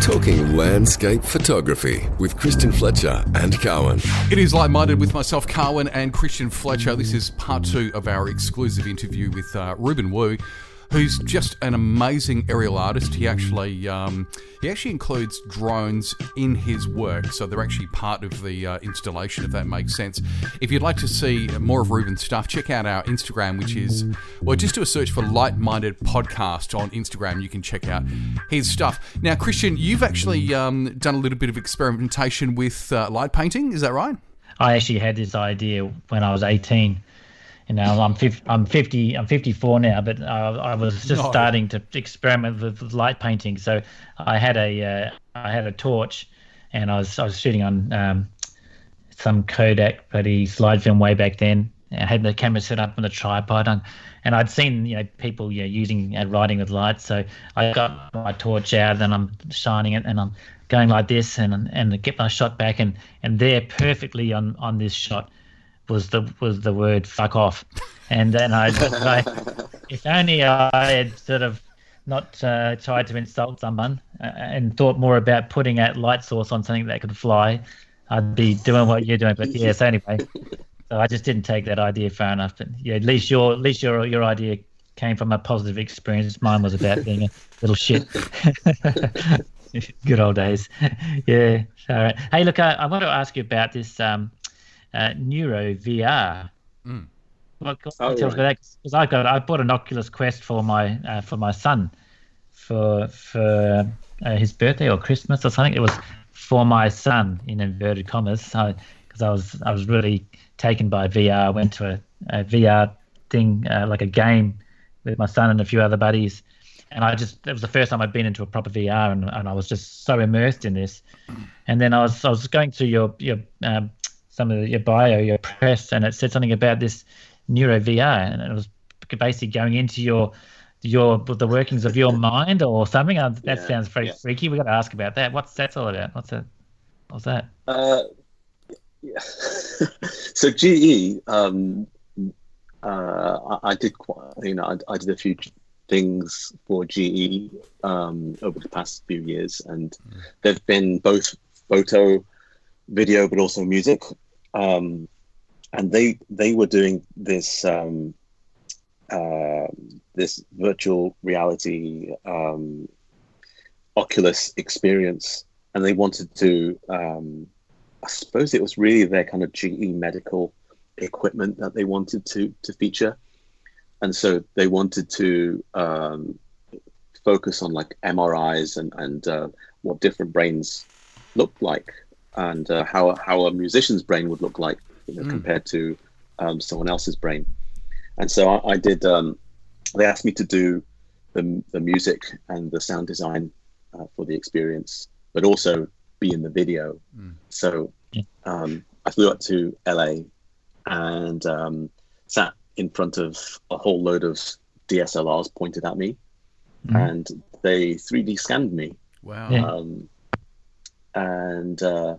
Talking landscape photography with Christian Fletcher and Carwyn. It is Light Minded with myself, Carwyn, and Christian Fletcher. This is part two of our exclusive interview with uh, Reuben Wu who's just an amazing aerial artist. He actually um, he actually includes drones in his work, so they're actually part of the uh, installation, if that makes sense. If you'd like to see more of Reuben's stuff, check out our Instagram, which is well, just do a search for Light Minded Podcast on Instagram. You can check out his stuff. Now, Christian, you've actually um, done a little bit of experimentation with uh, light painting. Is that right? I actually had this idea when I was 18 you know, I'm 50, I'm 50, I'm 54 now, but uh, I was just no. starting to experiment with, with, light painting. So I had a, uh, I had a torch, and I was, I was shooting on um, some Kodak, but he slide film way back then. I had the camera set up on a tripod, and, and I'd seen you know people you know, using uh, writing with lights. So I got my torch out, and I'm shining it, and I'm going like this, and and get my shot back, and and there perfectly on on this shot was the was the word "fuck off," and then I, I if only I had sort of not uh, tried to insult someone uh, and thought more about putting out light source on something that could fly, I'd be doing what you're doing. But yes, anyway, so I just didn't take that idea far enough. But yeah, at least your at least your your idea came from a positive experience. Mine was about being a little shit. Good old days. Yeah. All right. Hey, look, I, I want to ask you about this. Um, uh, Neuro VR. Mm. What, what oh, right. that? Because I got I bought an Oculus Quest for my uh, for my son for for uh, his birthday or Christmas or something. It was for my son in inverted commas. Because I, I, was I was really taken by VR. I went to a, a VR thing uh, like a game with my son and a few other buddies. And I just it was the first time I'd been into a proper VR, and, and I was just so immersed in this. And then I was I was going through your your um, some of your bio, your press, and it said something about this neuro VR, and it was basically going into your your the workings of your mind or something. Uh, that yeah, sounds very yeah. freaky. We got to ask about that. What's that all about? What's that? What's that? Uh, yeah. so GE, um, uh, I, I, did quite, you know, I, I, did a few things for GE um, over the past few years, and mm. they've been both photo, video, but also music um, and they they were doing this um, uh, this virtual reality um, Oculus experience, and they wanted to. Um, I suppose it was really their kind of GE medical equipment that they wanted to to feature, and so they wanted to um, focus on like MRIs and and uh, what different brains looked like and uh, how how a musician's brain would look like you know, mm. compared to um, someone else's brain. And so I, I did. Um, they asked me to do the the music and the sound design uh, for the experience, but also be in the video. Mm. So um, I flew up to LA and um, sat in front of a whole load of DSLRs pointed at me, mm. and they 3D scanned me. Wow. Um, and uh,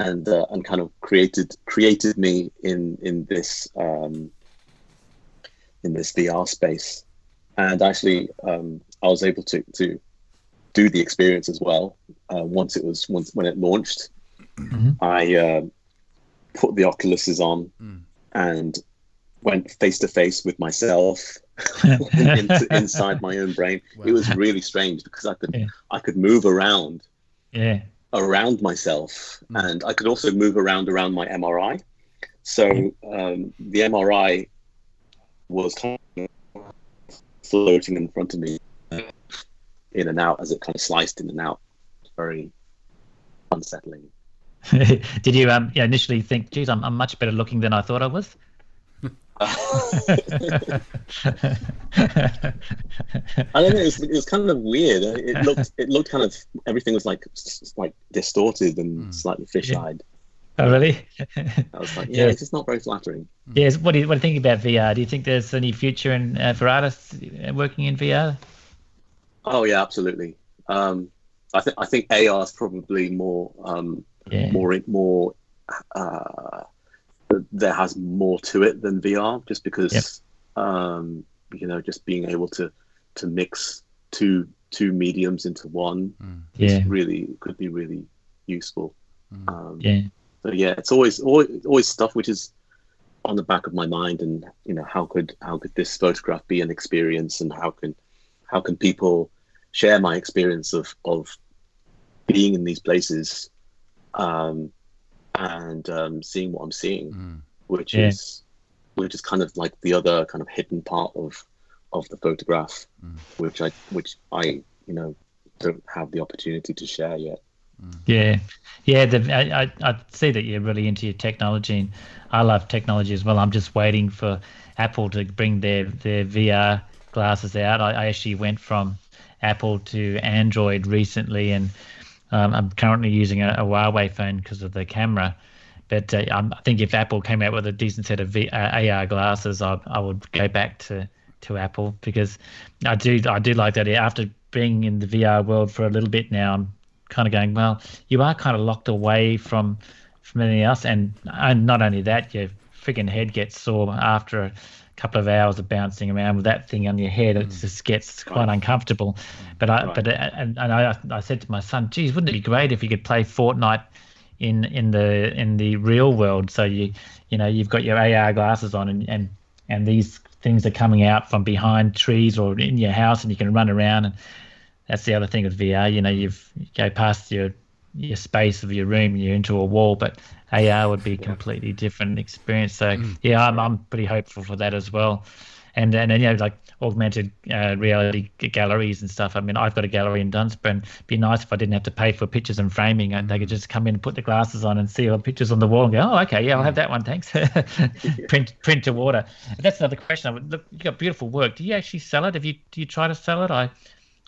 and uh, and kind of created created me in in this um, in this VR space, and actually um, I was able to to do the experience as well uh, once it was once when it launched. Mm-hmm. I uh, put the Oculuses on mm. and went face to face with myself into, inside my own brain. Wow. It was really strange because I could yeah. I could move around. Yeah around myself, mm. and I could also move around around my MRI. So um, the MRI was kind of floating in front of me, in and out as it kind of sliced in and out. Very unsettling. Did you um, yeah, initially think, "Geez, I'm, I'm much better looking than I thought I was"? I don't know. It was, it was, kind of weird. It looked it looked kind of everything was like like distorted and mm. slightly fish-eyed. Oh really? I was like, yeah, it's just not very flattering. Yes. What do you what do you think about VR? Do you think there's any future in uh, for artists working in VR? Oh yeah, absolutely. Um, I think I think AR is probably more um, yeah. more more uh, there has more to it than VR, just because yep. um, you know just being able to to mix two two mediums into one Mm. is Yeah. really could be really useful. Mm. Um, Yeah. so yeah, it's always, always always stuff which is on the back of my mind, and you know how could how could this photograph be an experience, and how can how can people share my experience of of being in these places, um, and um, seeing what I'm seeing, Mm. which Yeah. is which is kind of like the other kind of hidden part of of the photograph, Mm. which I which I you know don't have the opportunity to share yet. Yeah, yeah. The, I, I I see that you're really into your technology, and I love technology as well. I'm just waiting for Apple to bring their their VR glasses out. I, I actually went from Apple to Android recently, and um, I'm currently using a, a Huawei phone because of the camera. But uh, I think if Apple came out with a decent set of v, uh, AR glasses, I, I would go back to, to Apple because I do I do like that. After being in the VR world for a little bit now, I'm kind of going, well, you are kind of locked away from from anything else, and and not only that, your freaking head gets sore after couple of hours of bouncing around with that thing on your head. It just gets quite Right. uncomfortable. But I Right. but uh, and, and I I said to my son, geez, wouldn't it be great if you could play Fortnite in in the in the real world? So you you know you've got your AR glasses on and and and these things are coming out from behind trees or in your house and you can run around and that's the other thing with VR. You know, you've you go past your your space of your room, you're into a wall, but AR would be a completely different experience. So mm. yeah, I'm I'm pretty hopeful for that as well. And and, and you know, like augmented uh, reality galleries and stuff. I mean, I've got a gallery in Dunsborough. It'd be nice if I didn't have to pay for pictures and framing, and they could mm. just come in and put the glasses on and see all the pictures on the wall and go, oh, okay, yeah, I'll have mm. that one, thanks. print print to order. That's another question. I would look, you got beautiful work. Do you actually sell it? Have you do you try to sell it? I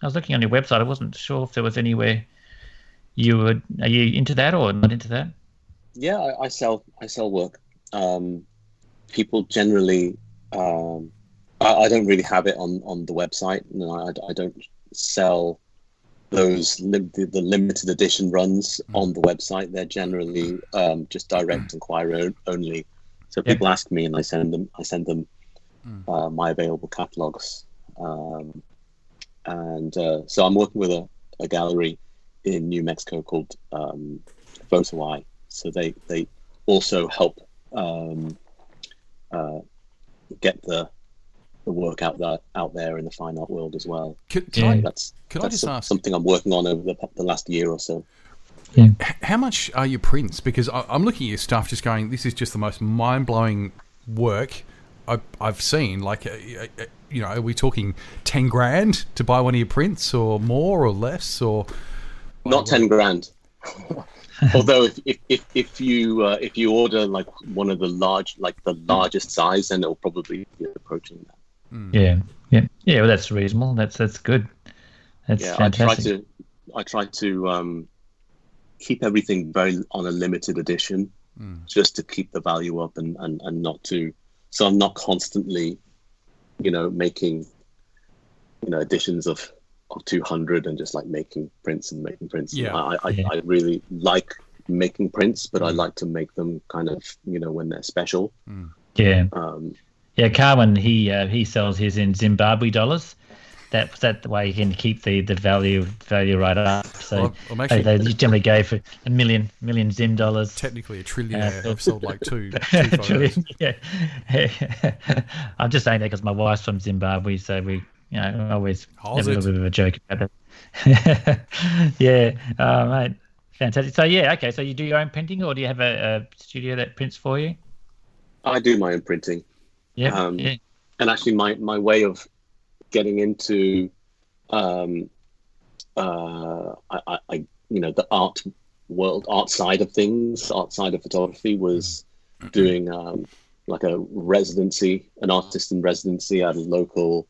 I was looking on your website. I wasn't sure if there was anywhere you would. Are you into that or not into that? Yeah, I, I sell I sell work. Um, people generally, um, I, I don't really have it on on the website. No, I, I don't sell those lim- the, the limited edition runs on the website. They're generally um, just direct inquiry only. So Yeah. people ask me, and I send them I send them Mm. uh, my available catalogs. Um, and uh, so I'm working with a, a gallery in New Mexico called um, Photo Eye. So they they also help um, uh, get the the work out there out there in the fine art world as well. Can, can Yeah. I, That's Could I that's just ask- something I'm working on over the, the last year or so. h- how much are your prints? Because I, I'm looking at your stuff, just going, this is just the most mind blowing work I, I've seen. Like, uh, uh, uh, you know, are we talking ten grand to buy one of your prints, or more, or less, or Not ten grand. Although if, if, if, if you uh, if you order like one of the large like the largest size, then it'll probably be approaching that. Yeah, yeah, yeah. Well, that's reasonable. That's that's good. That's yeah, I try to I try to um, keep everything very on a limited edition, just to keep the value up and, and, and not to. So I'm not constantly, you know, making, you know, editions of of 200 and just like making prints and making prints. Yeah. I I, Yeah. I really like making prints, but I like to make them kind of you know when they're special. Yeah, Um, yeah. Carwyn he uh, he sells his in Zimbabwe dollars. That that way he can keep the, the value value right up. So Well, I'm they, actually- they generally go for a million million Zim dollars. technically a trillionaire? Uh, I've sold like two. two yeah. I'm just saying that because my wife's from Zimbabwe, so we, you know, always Oh, have a little bit of a joke about it. yeah, uh, mate, fantastic. So yeah, okay. So you do your own printing, or do you have a, a studio that prints for you? I do my own printing. Yeah, Um, yeah, and actually my my way of getting into um uh I, I, I you know the art world art side of things art side of photography was doing um like a residency an artist in residency at a local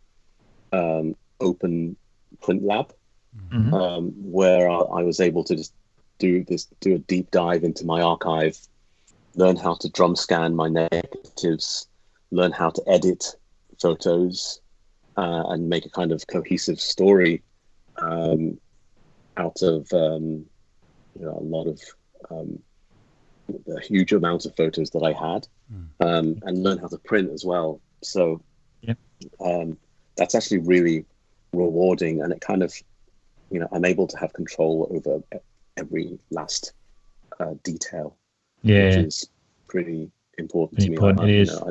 um open print lab Mhm. um where I, I was able to just do this do a deep dive into my archive learn how to drum scan my negatives learn how to edit photos uh, and make a kind of cohesive story um, out of um, you know, a lot of um, the huge amount of photos that I had, um, and learn how to print as well. So Yeah. um, that's actually really rewarding, and it kind of you know I'm able to have control over every last uh, detail, Yeah. which is pretty important Pretty to me. important, I, I- it you is. know, I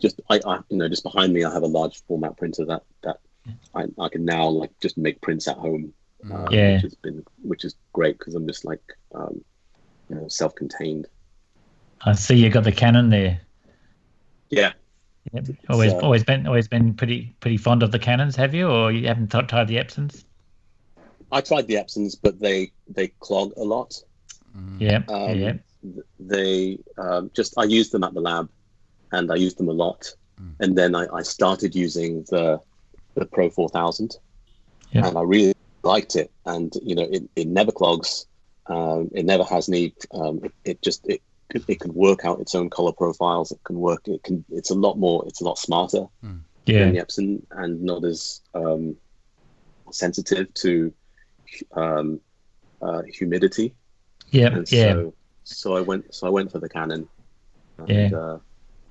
just I, I you know just behind me I have a large format printer that that I, I can now like just make prints at home, uh, Yeah. which has been which is great because I'm just like um, you know self-contained. I see you got the Canon there. Yeah, Yep. Always, uh, always been, always been pretty, pretty fond of the Canons, have you, or you haven't t- tried the Epsons? I tried the Epsons, but they they clog a lot. Yeah, Um, yeah, They um, just I used them at the lab, and I used them a lot. And then I, I started using the the Pro 4000, Yeah. and I really liked it. And you know, it, it never clogs. Um, it never has any. Um, it, it just it could- it can work out its own color profiles. It can work. It can. It's a lot more. It's a lot smarter yeah, than the Epson and not as um, sensitive to um, uh, humidity. yeah, And yeah, so, so I went. So I went for the Canon. And, Yeah. Uh,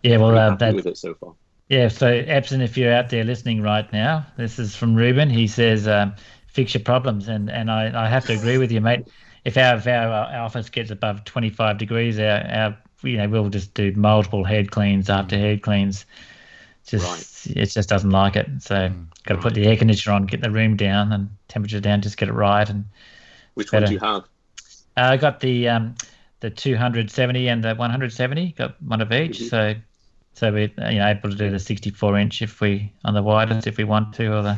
yeah. Well, pretty uh, happy that, with it so far. yeah. So, Epson, if you're out there listening right now, this is from Reuben. He says, um, "Fix your problems," and and I, I have to agree with you, mate. If our if our, our office gets above 25 degrees, our, our you know we'll just do multiple head cleans after head cleans. Just it just doesn't like it. So, got to put the air conditioner on, get the room down and temperature down, just get it right and. Which one better. do you have? Uh, I got the um, the 270 and the 170. Got one of each. Mhm. So so we're you know able to do the 64 inch if we on the widest if we want to, or the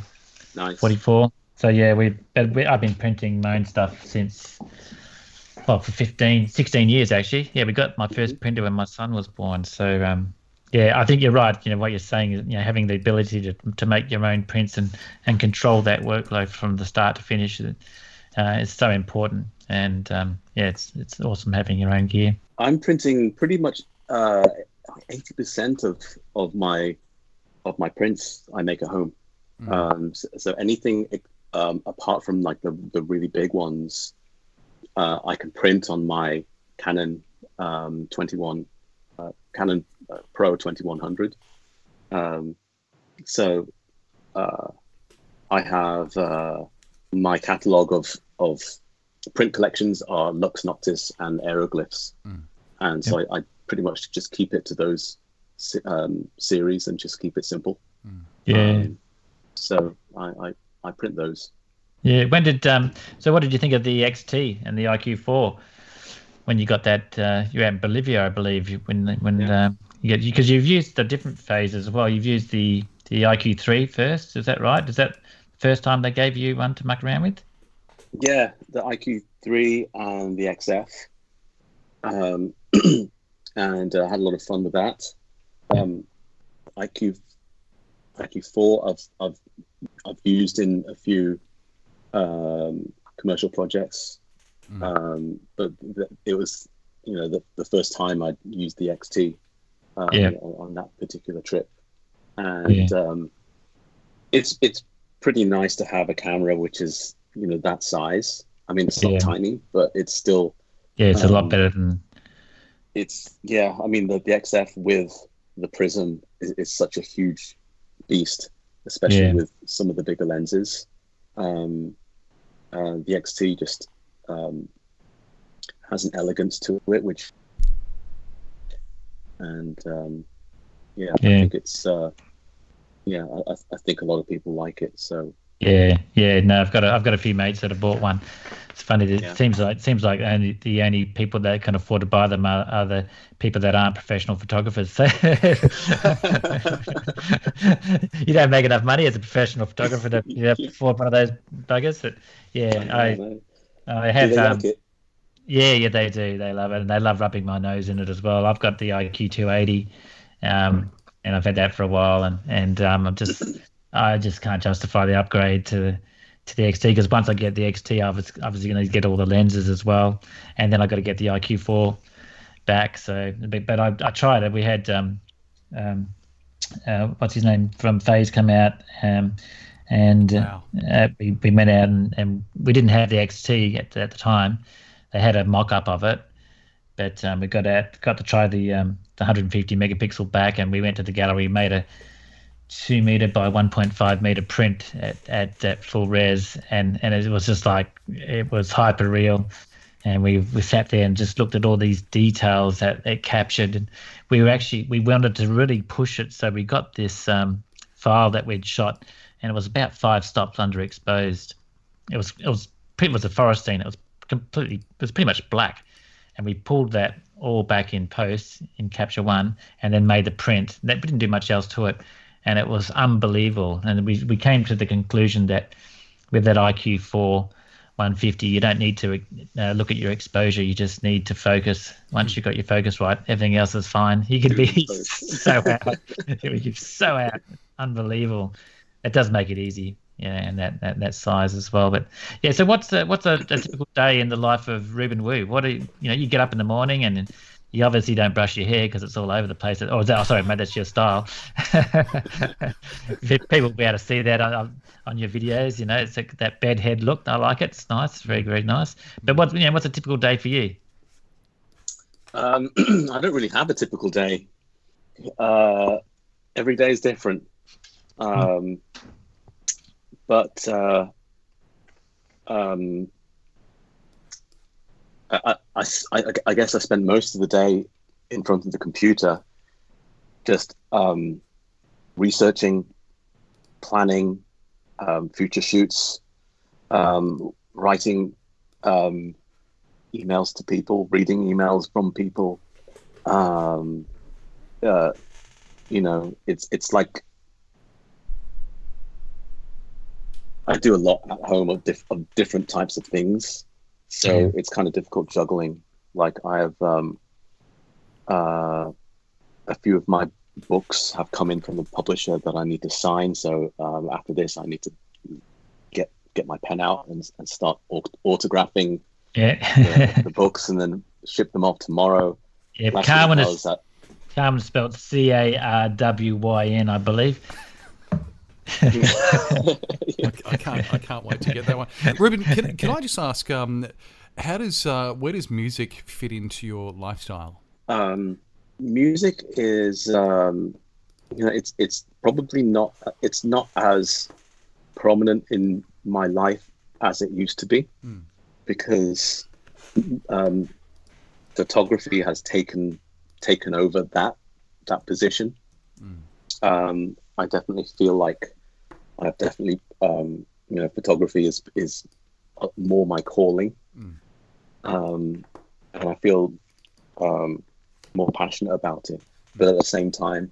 Nice. 44. So yeah, we, we I've been printing my own stuff since well for 15, 16 years actually. Yeah, we got my first printer when my son was born. So um, yeah, I think you're right. You know what you're saying is you know having the ability to to make your own prints and and control that workload from the start to finish. Uh, is so important, and um, yeah, it's it's awesome having your own gear. I'm printing pretty much uh, eighty percent of of my of my prints I make at home. Um, so, so anything um, apart from like the the really big ones, uh, I can print on my Canon um, 21 uh, Canon uh, Pro 2100. Um, so uh, I have uh, my catalog of of print collections are Lux Noctis and Aeroglyphs, and so I, I pretty much just keep it to those um, series and just keep it simple. Yeah, Um, so I, I I print those. yeah. When did um? So what did you think of the XT and the IQ4 when you got that? Uh, you were in Bolivia, I believe. When when Yeah. um, you get because you've used the different phases as well. You've used the the IQ3 first. Is that right? Is that the first time they gave you one to muck around with? Yeah, the IQ three and the XF, um, and uh, had a lot of fun with that. Um, IQ IQ four I've I've I've used in a few um, commercial projects, um, but th- it was you know the, the first time I'd used the XT um, Yeah. on, on that particular trip, and um, it's it's pretty nice to have a camera which is you know that size. I mean, it's not Yeah. tiny, but it's still Yeah, it's a lot Um, better than it's yeah. I mean, the, the XF with the prism is, is such a huge beast, especially Yeah. with some of the bigger lenses. Um, uh, the XT just um, has an elegance to it, which and um, yeah, I think it's uh, yeah. I- I think a lot of people like it. So Yeah, yeah. No, I've got a, I've got a few mates that have bought one. It's funny. It Yeah. seems like it seems like only the only people that can afford to buy them are, are the people that aren't professional photographers. So you don't make enough money as a professional photographer to you know, afford one of those buggers. But yeah, I know. I Do have they um, like it? yeah, yeah, they do. They love it, and they love rubbing my nose in it as well. I've got the IQ 280, um, and I've had that for a while, and and um, I'm just, I just can't justify the upgrade to to the XT because once I get the XT, I was obviously going to get all the lenses as well, and then I got to get the IQ 4 back. So, but, but I, I tried it. We had um, um, uh, what's his name from Phase come out, um, and Wow. uh, we, we went out and, and we didn't have the XT at, at the time. They had a mock-up of it, but um, we got out, got to try the um, the 150 megapixel back, and we went to the gallery, made a two meter by 1.5 meter print at, at, at full res, and and it was just like it was hyper real. And we, we sat there and just looked at all these details that it captured. And we were actually we wanted to really push it, so we got this um, file that we'd shot, and it was about five stops underexposed. It was it was pretty was a forest scene. It was completely it was pretty much black, and we pulled that all back in post in Capture One, and then made the print. That didn't do much else to it, and it was unbelievable. And we we came to the conclusion that with that IQ four. 150 you don't need to uh, look at your exposure you just need to focus once you've got your focus right everything else is fine you can be so out you're so out unbelievable it does make it easy yeah, and that, that, that size as well. But yeah, so what's the, what's a, a typical day in the life of Reuben Wu? What do you, you know? You get up in the morning and you obviously don't brush your hair because it's all over the place. Oh, that, oh sorry, mate, that's your style. People will be able to see that on, on your videos. You know, it's like that bed head look. I like it. It's nice. It's very, very nice. But what, you know, what's a typical day for you? Um, I don't really have a typical day. Uh, every day is different. Um, but uh, um, I, I, I, I, guess I spent most of the day in front of the computer, just um, researching, planning um, future shoots, um, writing um, emails to people, reading emails from people. Um, uh, you know, it's it's like I do a lot at home of, diff- of different types of things, so yeah. it's kind of difficult juggling. Like I have um, uh, a few of my books have come in from the publisher that I need to sign. So um, after this, I need to get get my pen out and, and start aut- autographing yeah. the, the, books and then ship them off tomorrow. Yeah, Carwyn is that. Carwyn spelled C A R W Y N, I believe. I, I, can't. I can't wait to get that one. Reuben, can, can I just ask, um, how does uh, where does music fit into your lifestyle? Um, music is, um, you know, it's it's probably not it's not as prominent in my life as it used to be, mm. because um, photography has taken taken over that that position. Mm. Um, I definitely feel like I've definitely, um, you know, photography is is more my calling, mm. um, and I feel um, more passionate about it. But at the same time,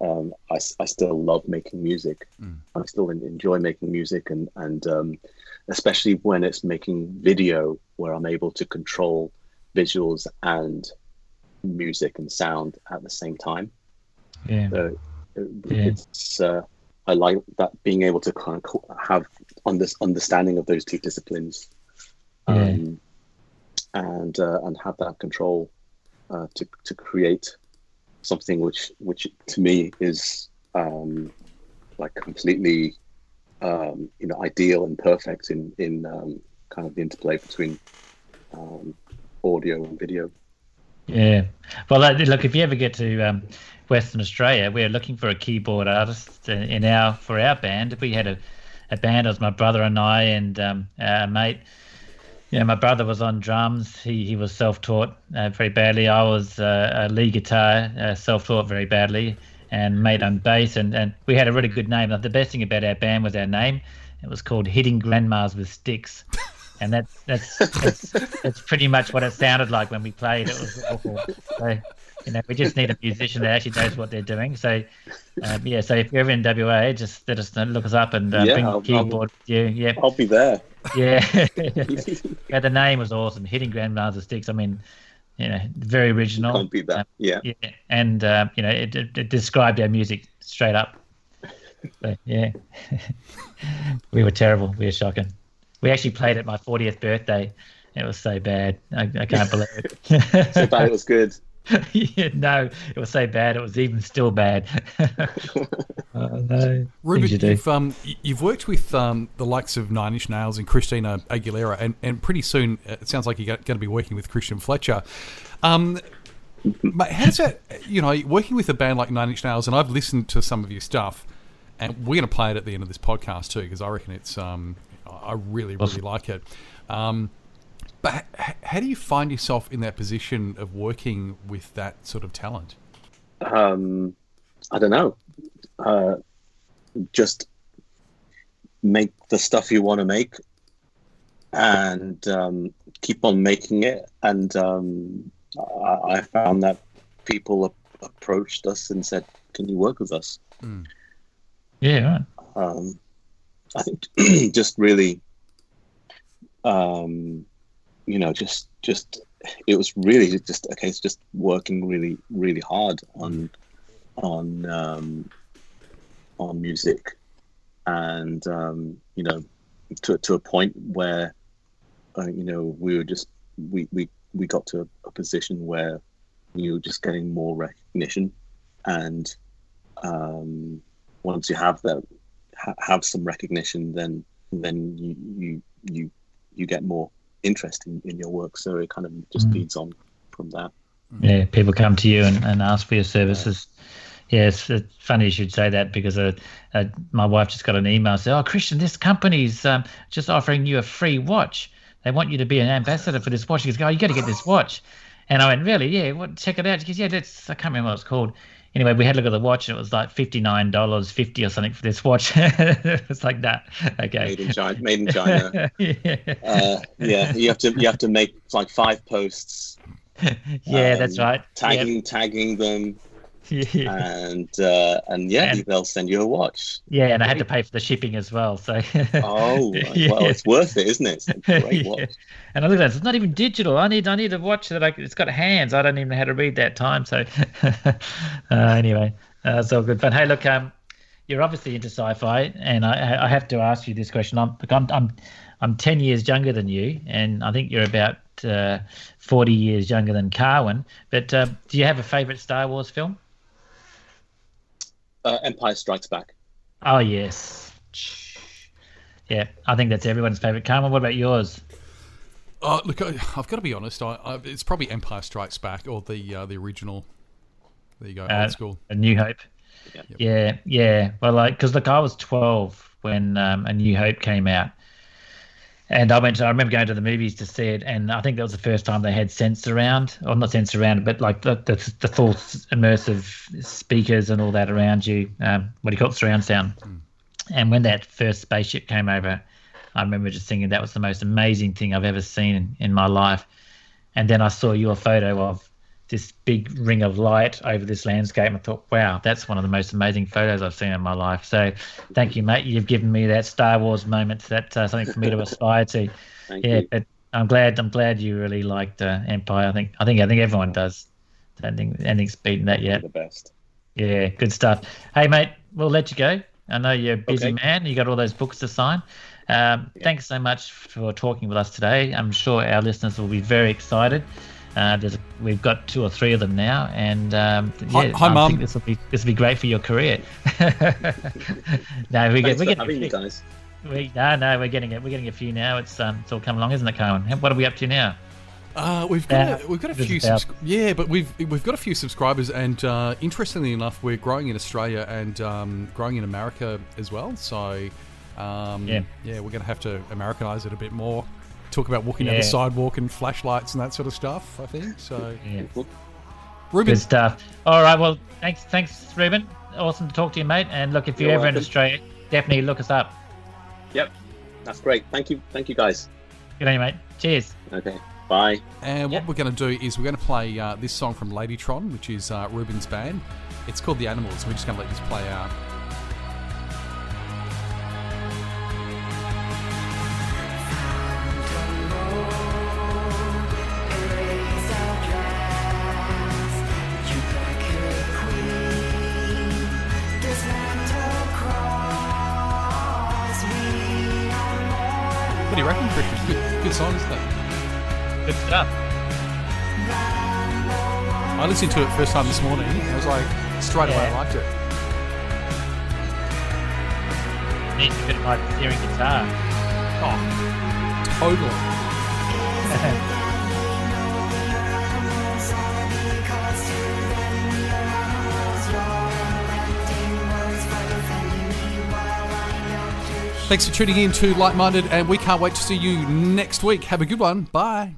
um, I, I still love making music. Mm. I still enjoy making music, and and um, especially when it's making video, where I'm able to control visuals and music and sound at the same time. Yeah. So yeah. it's uh, I like that being able to kind of have under, understanding of those two disciplines, um, yeah. and uh, and have that control uh, to to create something which which to me is um, like completely um, you know ideal and perfect in in um, kind of the interplay between um, audio and video. Yeah, well, look, if you ever get to um, Western Australia, we are looking for a keyboard artist in our for our band. We had a, a band. It was my brother and I and um, our mate. Yeah, my brother was on drums. He he was self-taught uh, very badly. I was uh, a lead guitar, uh, self-taught very badly, and mate on bass. And, and we had a really good name. The best thing about our band was our name. It was called Hitting Grandmas with Sticks. And that's that's that's, that's pretty much what it sounded like when we played. It was awful. So, you know, we just need a musician that actually knows what they're doing. So, um, yeah. So if you're ever in WA, just let us know, look us up and uh, yeah, bring I'll, keyboard I'll, with you. Yeah, I'll be there. Yeah. yeah. The name was awesome. Hitting grandma's sticks. I mean, you know, very original. Can't beat that. Um, yeah. yeah. And uh, you know, it, it, it, described our music straight up. So, yeah. we were terrible. We were shocking. We actually played at my 40th birthday. It was so bad. I, I can't believe it. so bad it was good. yeah, no, it was so bad. It was even still bad. uh, no. Reuben, you have um, you've worked with um, the likes of Nine Inch Nails and Christina Aguilera, and, and pretty soon uh, it sounds like you're going to be working with Christian Fletcher. Um, how does that, you know, working with a band like Nine Inch Nails, and I've listened to some of your stuff. and we're going to play it at the end of this podcast too because I reckon it's um, I really really like it. Um, but h- how do you find yourself in that position of working with that sort of talent? Um, I don't know. Uh, just make the stuff you want to make and um, keep on making it. And um, I, I, found that people approached us and said, "Can you work with us?" Mm. Yeah. Um, I think just really, um, you know, just just it was really just a case just working really really hard on on um, on music, and um, you know, to to a point where uh, you know we were just we we we got to a, a position where we were just getting more recognition, and um, once you have that ha- have some recognition, then then you you you you get more interest in, in your work. So it kind of just mm. feeds on from that. Yeah, people come to you and, and ask for your services. Yeah. Yes, it's funny you should say that because uh, uh, my wife just got an email saying, "Oh, Christian, this company's um, just offering you a free watch. They want you to be an ambassador for this watch." She goes, "Oh, you got to get this watch." And I went, "Really? Yeah, what? Check it out." She goes, "Yeah, that's I can't remember what it's called." Anyway, we had a look at the watch and it was like fifty nine dollars fifty or something for this watch. it's like that. Okay. Made in China. Made in China. yeah. Uh, yeah. You have to you have to make like five posts. yeah, um, that's right. Tagging yep. tagging them and uh, and yeah, and, they'll send you a watch. Yeah, and I had to pay for the shipping as well. So oh, yeah. well, it's worth it, isn't it? It's a great yeah. watch. And I look at it, it's not even digital. I need I need a watch that I, it's got hands. I don't even know how to read that time. So uh, anyway, uh, it's all good fun. Hey, look, um, you're obviously into sci-fi, and I I have to ask you this question. I'm I'm I'm, I'm ten years younger than you, and I think you're about uh, 40 years younger than Carwyn, But uh, do you have a favorite Star Wars film? Uh, Empire Strikes Back. Oh yes, yeah. I think that's everyone's favorite. Carwyn, what about yours? Uh, look, I, have got to be honest. I, I, it's probably Empire Strikes Back or the uh, the original. There you go, uh, old school. A New Hope. Yeah, yeah. yeah. Well, like, because look, I was twelve when um, A New Hope came out, and I went. To, I remember going to the movies to see it, and I think that was the first time they had sense around, or not sense around, but like the the, the full immersive speakers and all that around you. Um, what do you call it, surround sound? Mm. And when that first spaceship came over, I remember just thinking that was the most amazing thing I've ever seen in, in my life. And then I saw your photo of this big ring of light over this landscape. And I thought, wow, that's one of the most amazing photos I've seen in my life. So thank you, mate. You've given me that Star Wars moment. That's uh, something for me to aspire to. Yeah, you. but I'm glad. I'm glad you really liked uh, Empire. I think. I think. I think everyone does. I don't think anything's beaten that yet. The best. Yeah, good stuff. Hey, mate, we'll let you go. I know you're a busy okay. man. You got all those books to sign. Um, yeah. Thanks so much for talking with us today. I'm sure our listeners will be very excited. Uh, there's we've got two or three of them now, and um, yeah, hi, hi Mum. This will be this will be great for your career. no, we get we're getting you guys. We, no, no, we're getting it. We're getting a few now. It's um, it's all come along, isn't it, Carwyn? What are we up to now? Uh, we've got uh, a, we've got a few subs- yeah, but we've we've got a few subscribers, and uh, interestingly enough, we're growing in Australia and um, growing in America as well. So um, yeah, yeah, we're going to have to Americanize it a bit more talk about walking yeah. down the sidewalk and flashlights and that sort of stuff. I think so. Yeah. Reuben. Good stuff. All right. Well, thanks, thanks, Reuben. Awesome to talk to you, mate. And look, if you're, you're ever welcome. in Australia, definitely look us up. Yep, that's great. Thank you, thank you, guys. Good on you, mate. Cheers. Okay. Bye. And yep. what we're going to do is we're going to play uh, this song from Ladytron, which is uh, Reuben's band. It's called The Animals. We're just going to let this play out. Good stuff. I listened to it first time this morning. I was like, straight away, I liked it. Needs a bit of like hearing guitar. Oh, totally. Thanks for tuning in to Light Minded, and we can't wait to see you next week. Have a good one. Bye.